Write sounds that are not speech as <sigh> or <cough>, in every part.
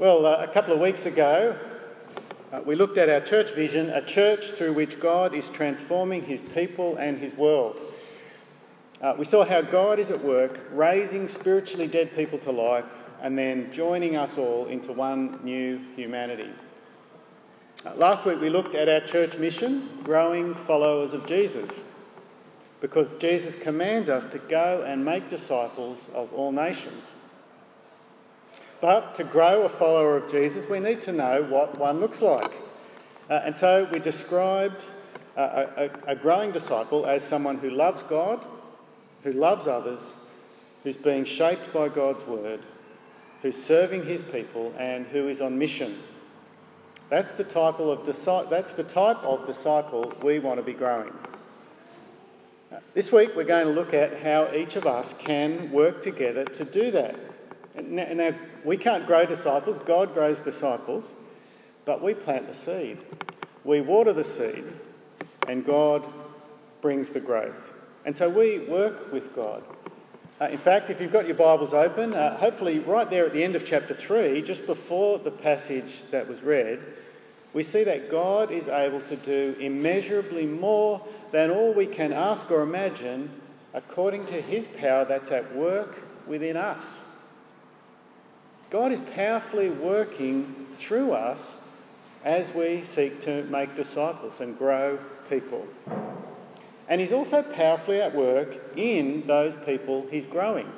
Well, uh, a couple of weeks ago, uh, we looked at our church vision a church through which God is transforming his people and his world. Uh, we saw how God is at work raising spiritually dead people to life and then joining us all into one new humanity. Uh, last week, we looked at our church mission growing followers of Jesus because Jesus commands us to go and make disciples of all nations. But to grow a follower of Jesus, we need to know what one looks like. Uh, and so we described uh, a, a, growing disciple as someone who loves God, who loves others, who's being shaped by God's word, who's serving his people, and who is on mission. That's the type of, that's the type of disciple we want to be growing. Uh, this week we're going to look at how each of us can work together to do that. Now, we can't grow disciples, God grows disciples, but we plant the seed. We water the seed, and God brings the growth. And so we work with God. Uh, in fact, if you've got your Bibles open, uh, hopefully right there at the end of chapter 3, just before the passage that was read, we see that God is able to do immeasurably more than all we can ask or imagine according to his power that's at work within us. God is powerfully working through us as we seek to make disciples and grow people. And He's also powerfully at work in those people He's growing.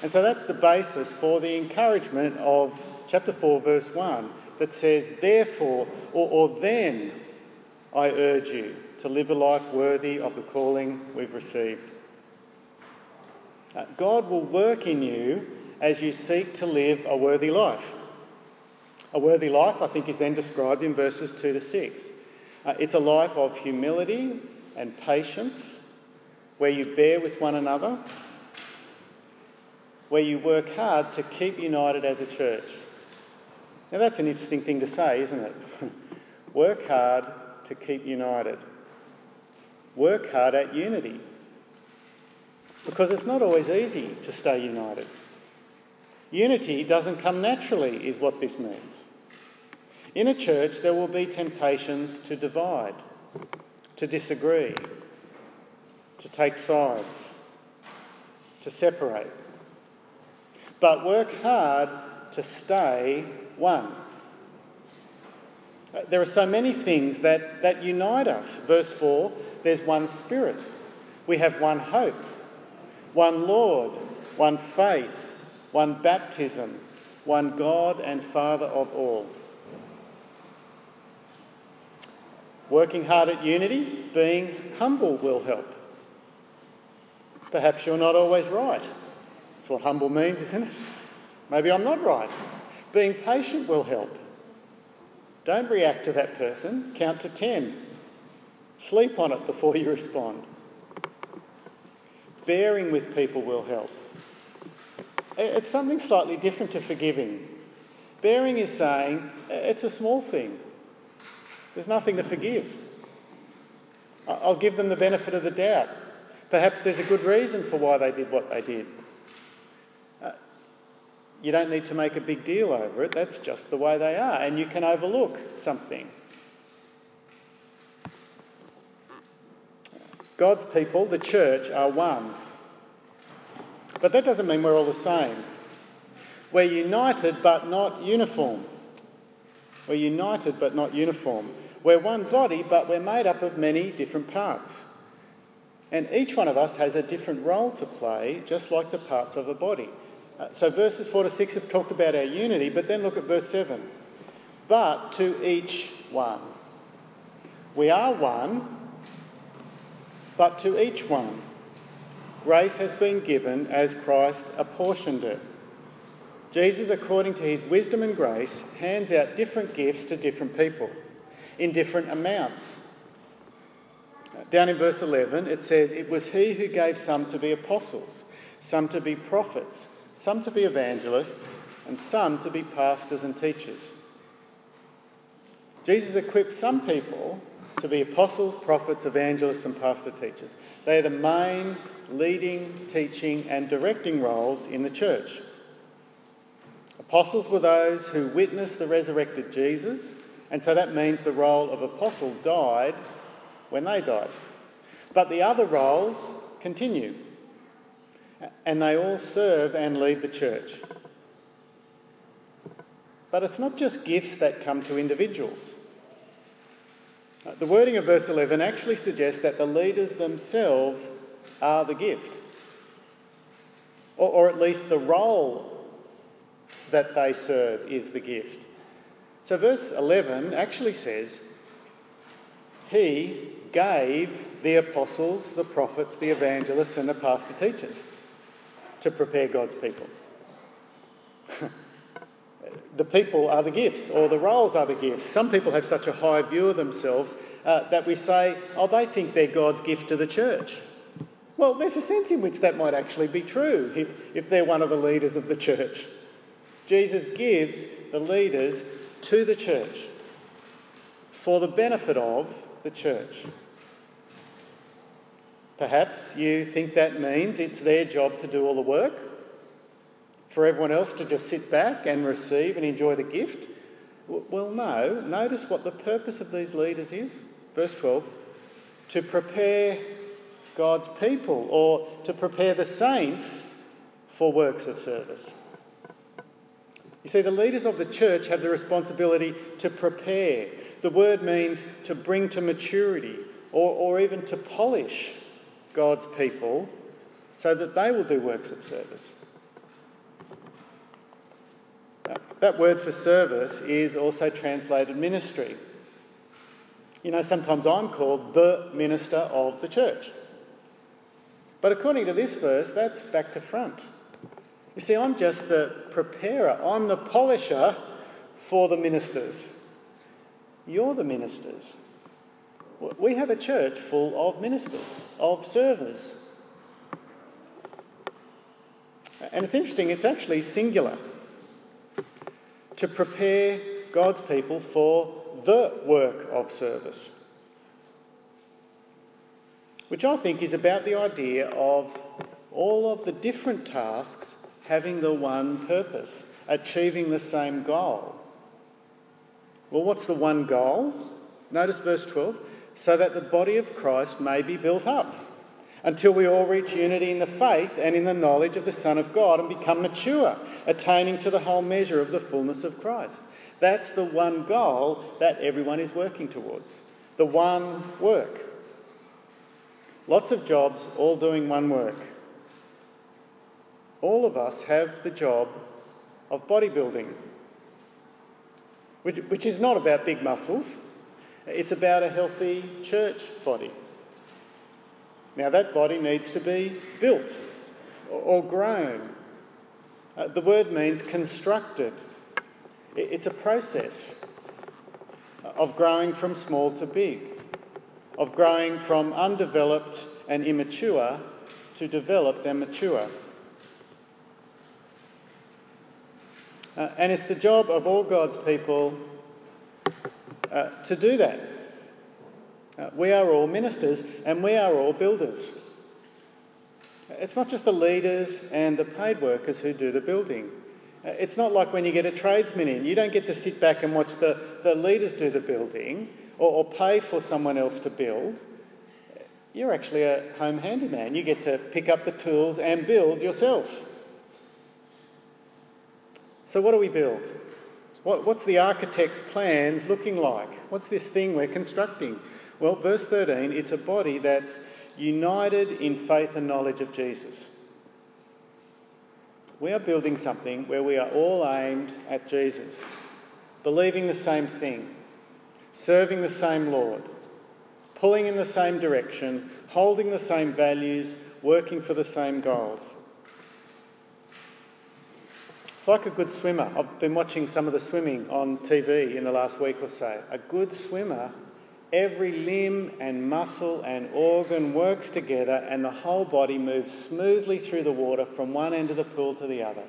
And so that's the basis for the encouragement of chapter 4, verse 1, that says, Therefore, or, or then, I urge you to live a life worthy of the calling we've received. Uh, God will work in you as you seek to live a worthy life. A worthy life, I think, is then described in verses 2 to 6. Uh, it's a life of humility and patience, where you bear with one another, where you work hard to keep united as a church. Now, that's an interesting thing to say, isn't it? <laughs> work hard to keep united. Work hard at unity. Because it's not always easy to stay united. Unity doesn't come naturally, is what this means. In a church, there will be temptations to divide, to disagree, to take sides, to separate. But work hard to stay one. Uh, there are so many things that, that unite us. Verse 4 there's one Spirit, we have one hope, one Lord, one faith one baptism, one God and Father of all. Working hard at unity, being humble will help. Perhaps you're not always right. That's what humble means, isn't it? Maybe I'm not right. Being patient will help. Don't react to that person, count to 10. Sleep on it before you respond. Bearing with people will help. It's something slightly different to forgiving. Bearing is saying it's a small thing, there's nothing to forgive. I'll give them the benefit of the doubt. Perhaps there's a good reason for why they did what they did. Uh, you don't need to make a big deal over it, that's just the way they are, and you can overlook something. God's people, the church, are one. But that doesn't mean we're all the same. We're united but not uniform. We're united but not uniform. We're one body, but we're made up of many different parts. And each one of us has a different role to play, just like the parts of a body. Uh, so verses 4 to 6 have talked about our unity, but then look at verse 7. But to each one. We are one, but to each one grace has been given as Christ apportioned it. Jesus, according to his wisdom and grace, hands out different gifts to different people in different amounts. Down in verse 11, it says, It was he who gave some to be apostles, some to be prophets, some to be evangelists, and some to be pastors and teachers. Jesus equipped some people to be apostles, prophets, evangelists, and pastor teachers. They are the main leading, teaching, and directing roles in the church. Apostles were those who witnessed the resurrected Jesus, and so that means the role of apostle died when they died. But the other roles continue, and they all serve and lead the church. But it's not just gifts that come to individuals. Uh, the wording of verse 11 actually suggests that the leaders themselves are the gift, or, or at least the role that they serve is the gift. So, verse 11 actually says, He gave the apostles, the prophets, the evangelists, and the pastor teachers to prepare God's people. <laughs> the people are the gifts, or the roles are the gifts. Some people have such a high view of themselves uh, that we say, oh, they think they're God's gift to the church. Well, there's a sense in which that might actually be true if, if they're one of the leaders of the church. Jesus gives the leaders to the church for the benefit of the church. Perhaps you think that means it's their job to do all the work, for everyone else to just sit back and receive and enjoy the gift. Well, no. Notice what the purpose of these leaders is. Verse 12 to prepare God's people or to prepare the saints for works of service. You see, the leaders of the church have the responsibility to prepare. The word means to bring to maturity or, or even to polish God's people so that they will do works of service. That word for service is also translated ministry. You know, sometimes I'm called the minister of the church. But according to this verse, that's back to front. You see, I'm just the preparer, I'm the polisher for the ministers. You're the ministers. We have a church full of ministers, of servers. And it's interesting, it's actually singular to prepare God's people for the work of service, which I think is about the idea of all of the different tasks having the one purpose, achieving the same goal. Well, what's the one goal? Notice verse 12 so that the body of Christ may be built up until we all reach unity in the faith and in the knowledge of the Son of God and become mature, attaining to the whole measure of the fullness of Christ. That's the one goal that everyone is working towards. The one work. Lots of jobs, all doing one work. All of us have the job of bodybuilding, which, which is not about big muscles, it's about a healthy church body. Now, that body needs to be built or grown. Uh, the word means constructed. It's a process of growing from small to big, of growing from undeveloped and immature to developed and mature. Uh, and it's the job of all God's people uh, to do that. Uh, we are all ministers and we are all builders. It's not just the leaders and the paid workers who do the building. Uh, it's not like when you get a tradesman in, you don't get to sit back and watch the, the leaders do the building or, or pay for someone else to build. You're actually a home handyman. You get to pick up the tools and build yourself. So, what do we build? What, what's the architect's plans looking like? What's this thing we're constructing? Well, verse 13 it's a body that's united in faith and knowledge of Jesus. We are building something where we are all aimed at Jesus, believing the same thing, serving the same Lord, pulling in the same direction, holding the same values, working for the same goals. It's like a good swimmer. I've been watching some of the swimming on TV in the last week or so. A good swimmer Every limb and muscle and organ works together, and the whole body moves smoothly through the water from one end of the pool to the other.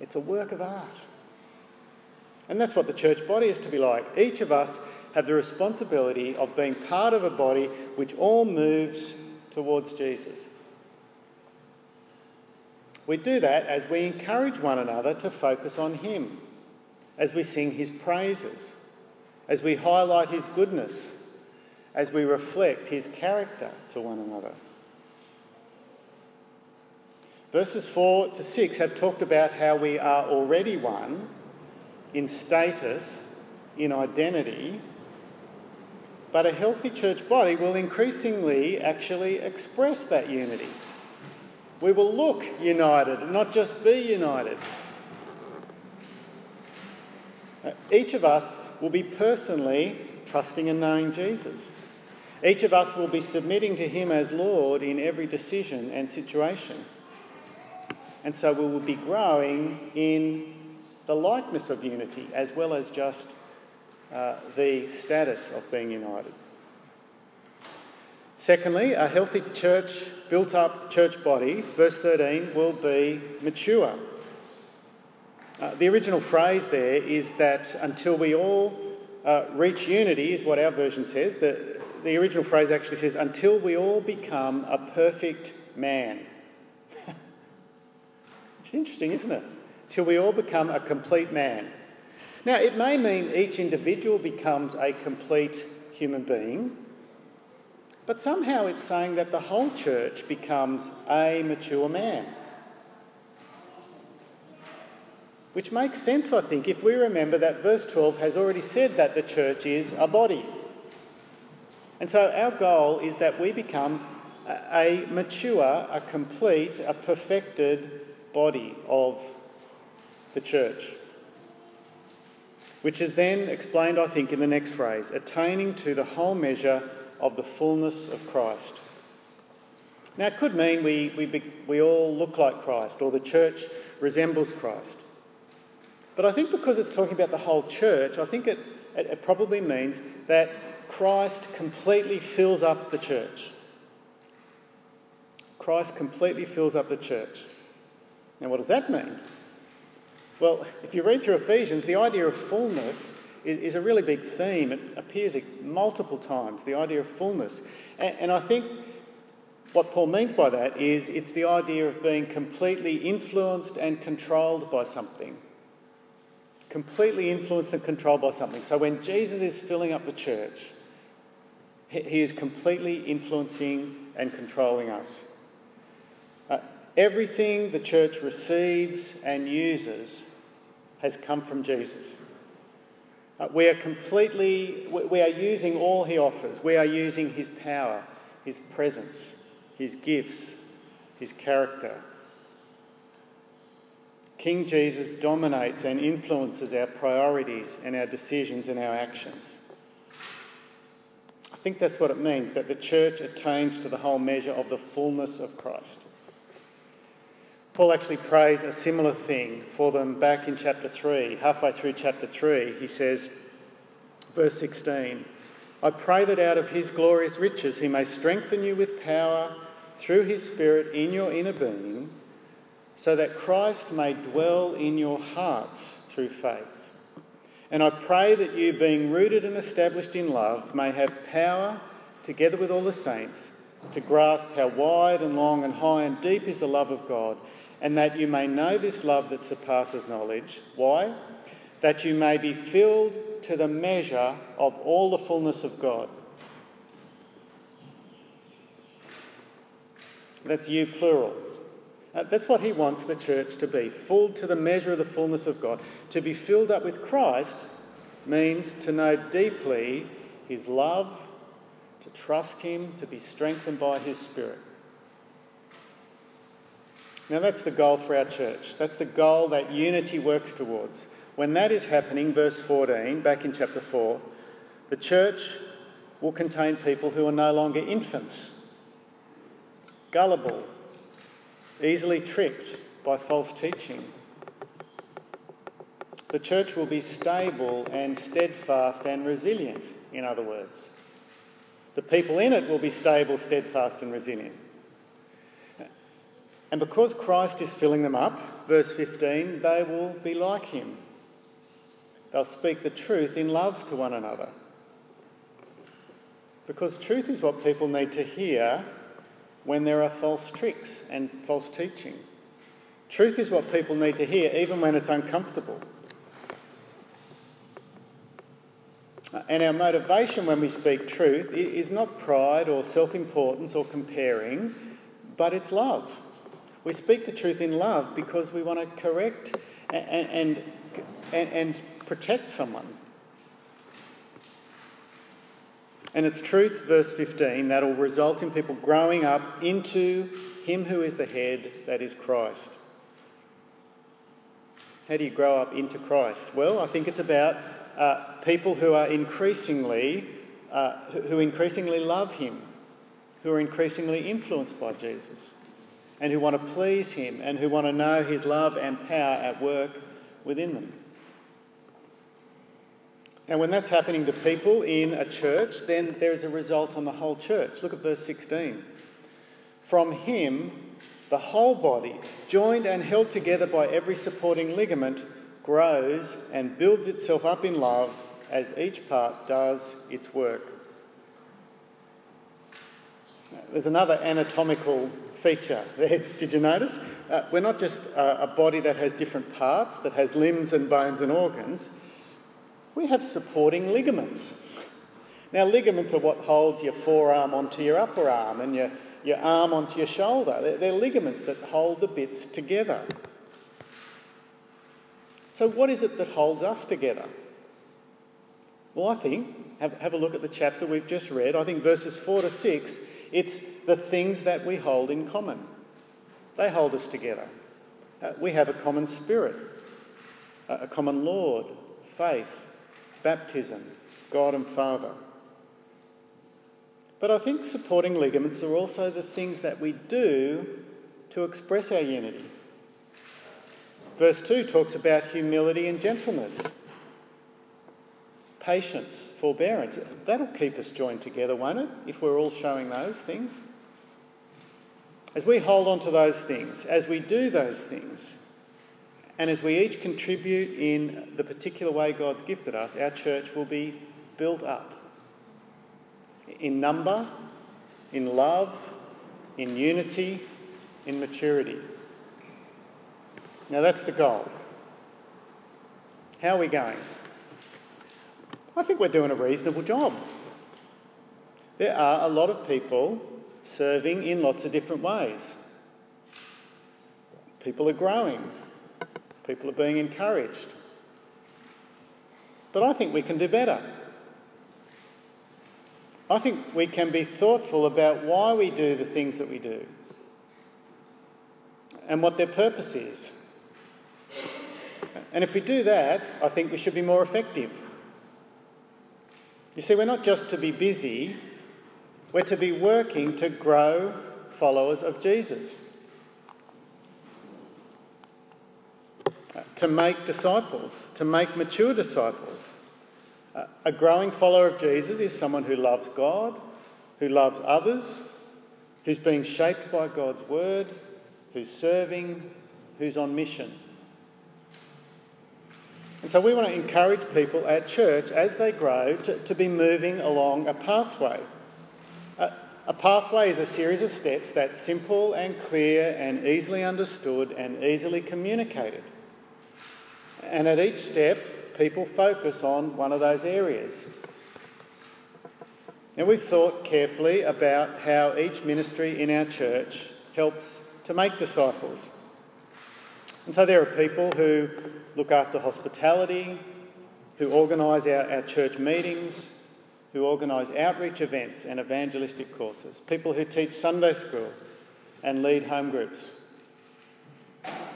It's a work of art. And that's what the church body is to be like. Each of us have the responsibility of being part of a body which all moves towards Jesus. We do that as we encourage one another to focus on Him, as we sing His praises, as we highlight His goodness, as we reflect His character to one another. Verses 4 to 6 have talked about how we are already one in status, in identity, but a healthy church body will increasingly actually express that unity. We will look united and not just be united. Each of us will be personally trusting and knowing Jesus. Each of us will be submitting to Him as Lord in every decision and situation. And so we will be growing in the likeness of unity as well as just uh, the status of being united. Secondly, a healthy church, built up church body, verse 13, will be mature. Uh, the original phrase there is that until we all uh, reach unity, is what our version says. The, the original phrase actually says, until we all become a perfect man. <laughs> it's interesting, isn't it? Till we all become a complete man. Now, it may mean each individual becomes a complete human being, but somehow it's saying that the whole church becomes a mature man. Which makes sense, I think, if we remember that verse 12 has already said that the church is a body. And so our goal is that we become a mature, a complete, a perfected body of the church. Which is then explained, I think, in the next phrase attaining to the whole measure of the fullness of Christ. Now, it could mean we, we, we all look like Christ or the church resembles Christ. But I think because it's talking about the whole church, I think it, it, it probably means that Christ completely fills up the church. Christ completely fills up the church. Now, what does that mean? Well, if you read through Ephesians, the idea of fullness is, a really big theme. It appears multiple times, the idea of fullness. And I think what Paul means by that is it's the idea of being completely influenced and controlled by something. Completely influenced and controlled by something. So when Jesus is filling up the church, he is completely influencing and controlling us. Uh, everything the church receives and uses has come from Jesus. Uh, we are completely, we are using all he offers. We are using his power, his presence, his gifts, his character. King Jesus dominates and influences our priorities and our decisions and our actions. Think that's what it means that the church attains to the whole measure of the fullness of Christ. Paul actually prays a similar thing for them back in chapter 3. Halfway through chapter 3, he says, verse 16, I pray that out of his glorious riches he may strengthen you with power through his Spirit in your inner being, so that Christ may dwell in your hearts through faith. And I pray that you, being rooted and established in love, may have power, together with all the saints, to grasp how wide and long and high and deep is the love of God and that you may know this love that surpasses knowledge. Why? That you may be filled to the measure of all the fullness of God. That's you, plural. Uh, that's what he wants the church to be full to the measure of the fullness of God. To be filled up with Christ means to know deeply his love, to trust him, to be strengthened by his Spirit. Now, that's the goal for our church. That's the goal that unity works towards. When that is happening, verse 14, back in chapter 4, the church will contain people who are no longer infants, gullible, easily tricked by false teaching. The church will be stable and steadfast and resilient, in other words. The people in it will be stable, steadfast, and resilient. And because Christ is filling them up, verse 15, they will be like him. They'll speak the truth in love to one another. Because truth is what people need to hear when there are false tricks and false teaching. Truth is what people need to hear, even when it's uncomfortable. And our motivation when we speak truth is not pride or self importance or comparing, but it's love. We speak the truth in love because we want to correct and, and, and, protect someone. And it's truth, verse 15, that'll result in people growing up into Him who is the head, that is Christ. How do you grow up into Christ? Well, I think it's about uh, people who are increasingly, uh, who increasingly love Him, who are increasingly influenced by Jesus, and who want to please Him, and who want to know His love and power at work within them. And when that's happening to people in a church, then there is a result on the whole church. Look at verse 16. From him, the whole body, joined and held together by every supporting ligament, grows and builds itself up in love as each part does its work. There's another anatomical feature there. <laughs> Did you notice? Uh, we're not just a, a body that has different parts, that has limbs and bones and organs we have supporting ligaments. Now, ligaments are what holds your forearm onto your upper arm and your, your arm onto your shoulder. They're, they're ligaments that hold the bits together. So, what is it that holds us together? Well, I think, have, have a look at the chapter we've just read. I think verses 4 to 6, it's the things that we hold in common. They hold us together. Uh, we have a common spirit, a common Lord, faith, baptism, God and Father. But I think supporting ligaments are also the things that we do to express our unity. Verse 2 talks about humility and gentleness, patience, forbearance. That'll keep us joined together, won't it, if we're all showing those things? As we hold on to those things, as we do those things, and as we each contribute in the particular way God's gifted us, our church will be built up in number, in love, in unity, in maturity. Now that's the goal. How are we going? I think we're doing a reasonable job. There are a lot of people serving in lots of different ways. People are growing, People are being encouraged. But I think we can do better. I think we can be thoughtful about why we do the things that we do and what their purpose is. And if we do that, I think we should be more effective. You see, we're not just to be busy, we're to be working to grow followers of Jesus. Uh, to make disciples, to make mature disciples. Uh, a growing follower of Jesus is someone who loves God, who loves others, who's being shaped by God's word, who's serving, who's on mission. And so we want to encourage people at church as they grow to, to be moving along a pathway. A, a pathway is a series of steps that's simple and clear and easily understood and easily communicated. And at each step, people focus on one of those areas. And we've thought carefully about how each ministry in our church helps to make disciples. And so there are people who look after hospitality, who organise our, our church meetings, who organise outreach events and evangelistic courses, people who teach Sunday school and lead home groups.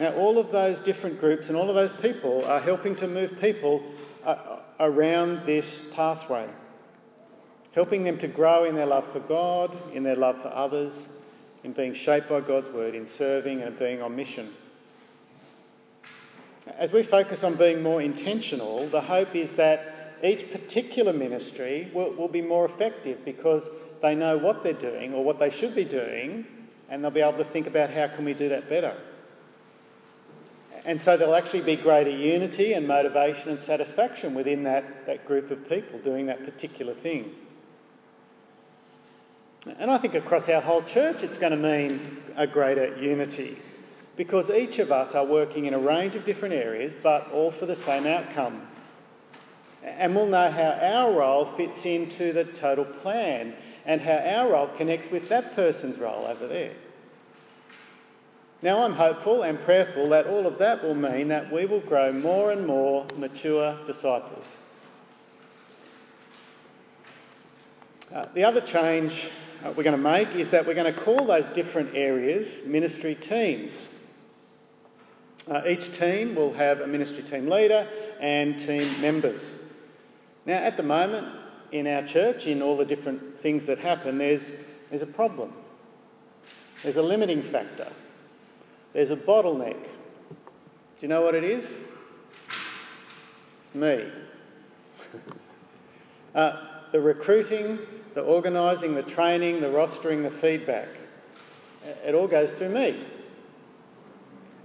Now, all of those different groups and all of those people are helping to move people uh, around this pathway, helping them to grow in their love for God, in their love for others, in being shaped by God's word, in serving and being on mission. As we focus on being more intentional, the hope is that each particular ministry will, will be more effective because they know what they're doing or what they should be doing, and they'll be able to think about how can we do that better. And so there'll actually be greater unity and motivation and satisfaction within that, that group of people doing that particular thing. And I think across our whole church, it's going to mean a greater unity. Because each of us are working in a range of different areas, but all for the same outcome. And we'll know how our role fits into the total plan and how our role connects with that person's role over there. Now, I'm hopeful and prayerful that all of that will mean that we will grow more and more mature disciples. Uh, the other change uh, we're going to make is that we're going to call those different areas ministry teams. Uh, each team will have a ministry team leader and team members. Now, at the moment in our church, in all the different things that happen, there's, there's a problem. There's a limiting factor. There's a bottleneck. Do you know what it is? It's me. <laughs> uh, the recruiting, the organising, the training, the rostering, the feedback. It all goes through me.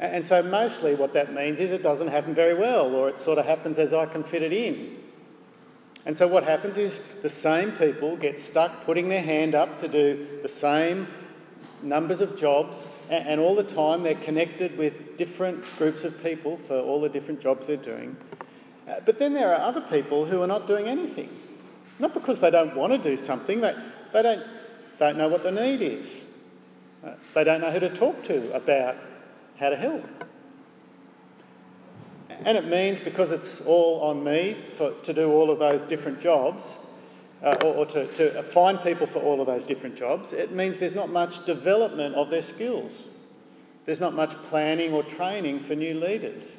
And so, mostly, what that means is it doesn't happen very well, or it sort of happens as I can fit it in. And so, what happens is the same people get stuck putting their hand up to do the same numbers of jobs, and all the time they're connected with different groups of people for all the different jobs they're doing. Uh, but then there are other people who are not doing anything. Not because they don't want to do something, they, they don't, don't know what the need is. Uh, they don't know who to talk to about how to help. And it means because it's all on me for, to do all of those different jobs, uh, or, or to, to find people for all of those different jobs, it means there's not much development of their skills. There's not much planning or training for new leaders.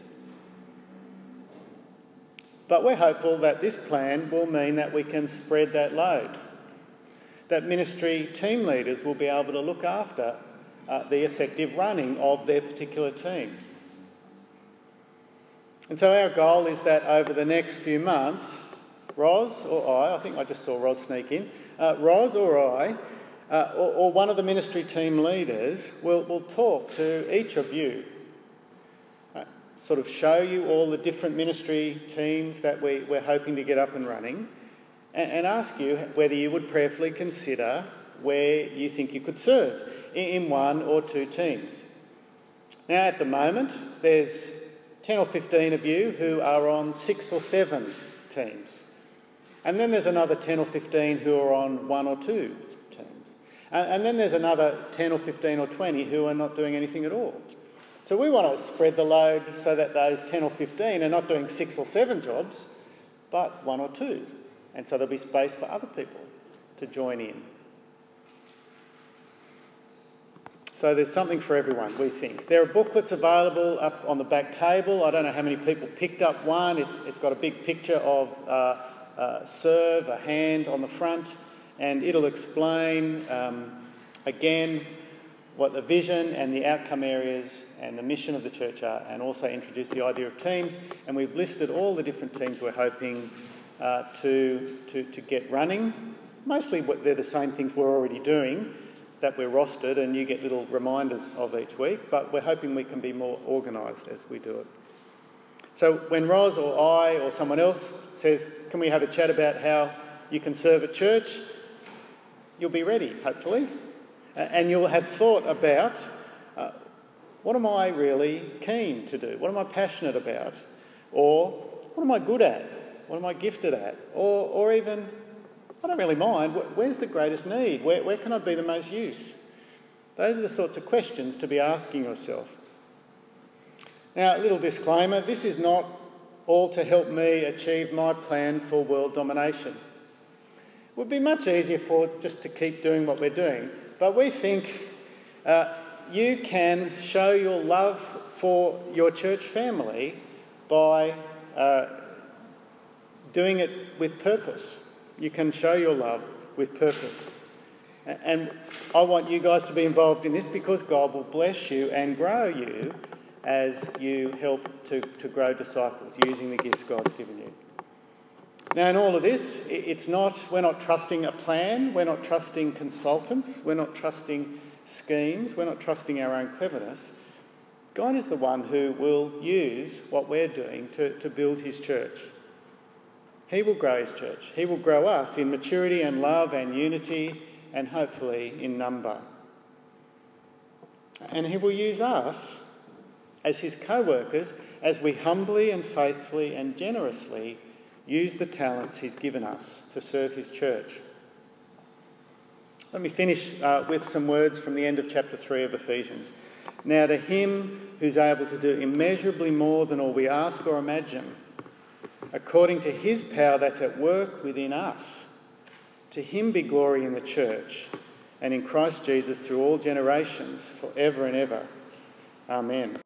But we're hopeful that this plan will mean that we can spread that load. That ministry team leaders will be able to look after uh, the effective running of their particular team. And so our goal is that over the next few months, Roz or I, I think I just saw Roz sneak in, uh, Roz or I, uh, or, or, one of the ministry team leaders will, will talk to each of you, uh, sort of show you all the different ministry teams that we, we're hoping to get up and running, and, and ask you whether you would prayerfully consider where you think you could serve in, one or two teams. Now, at the moment, there's 10 or 15 of you who are on six or seven teams. And then there's another 10 or 15 who are on one or two teams. And, and then there's another 10 or 15 or 20 who are not doing anything at all. So we want to spread the load so that those 10 or 15 are not doing six or seven jobs, but one or two. And so there'll be space for other people to join in. So there's something for everyone, we think. There are booklets available up on the back table. I don't know how many people picked up one. It's, it's got a big picture of uh, uh, serve, a hand on the front, and it'll explain um, again what the vision and the outcome areas and the mission of the church are, and also introduce the idea of teams. And we've listed all the different teams we're hoping uh, to, to, to get running. Mostly they're the same things we're already doing that we're rostered, and you get little reminders of each week, but we're hoping we can be more organised as we do it. So when Roz or I or someone else says, Can we have a chat about how you can serve at church? You'll be ready, hopefully. And you'll have thought about uh, what am I really keen to do? What am I passionate about? Or what am I good at? What am I gifted at? Or, or even, I don't really mind, where's the greatest need? Where, where can I be the most use? Those are the sorts of questions to be asking yourself. Now, a little disclaimer this is not all to help me achieve my plan for world domination. It would be much easier for just to keep doing what we're doing, but we think uh, you can show your love for your church family by uh, doing it with purpose. You can show your love with purpose. And I want you guys to be involved in this because God will bless you and grow you as you help to, to grow disciples using the gifts God's given you. Now, in all of this, it's not, we're not trusting a plan, we're not trusting consultants, we're not trusting schemes, we're not trusting our own cleverness. God is the one who will use what we're doing to, to build his church. He will grow his church. He will grow us in maturity and love and unity and hopefully in number. And he will use us as his co workers as we humbly and faithfully and generously use the talents he's given us to serve his church. Let me finish uh, with some words from the end of chapter 3 of Ephesians. Now, to him who's able to do immeasurably more than all we ask or imagine, according to his power that's at work within us, to him be glory in the church and in Christ Jesus through all generations, forever and ever. Amen.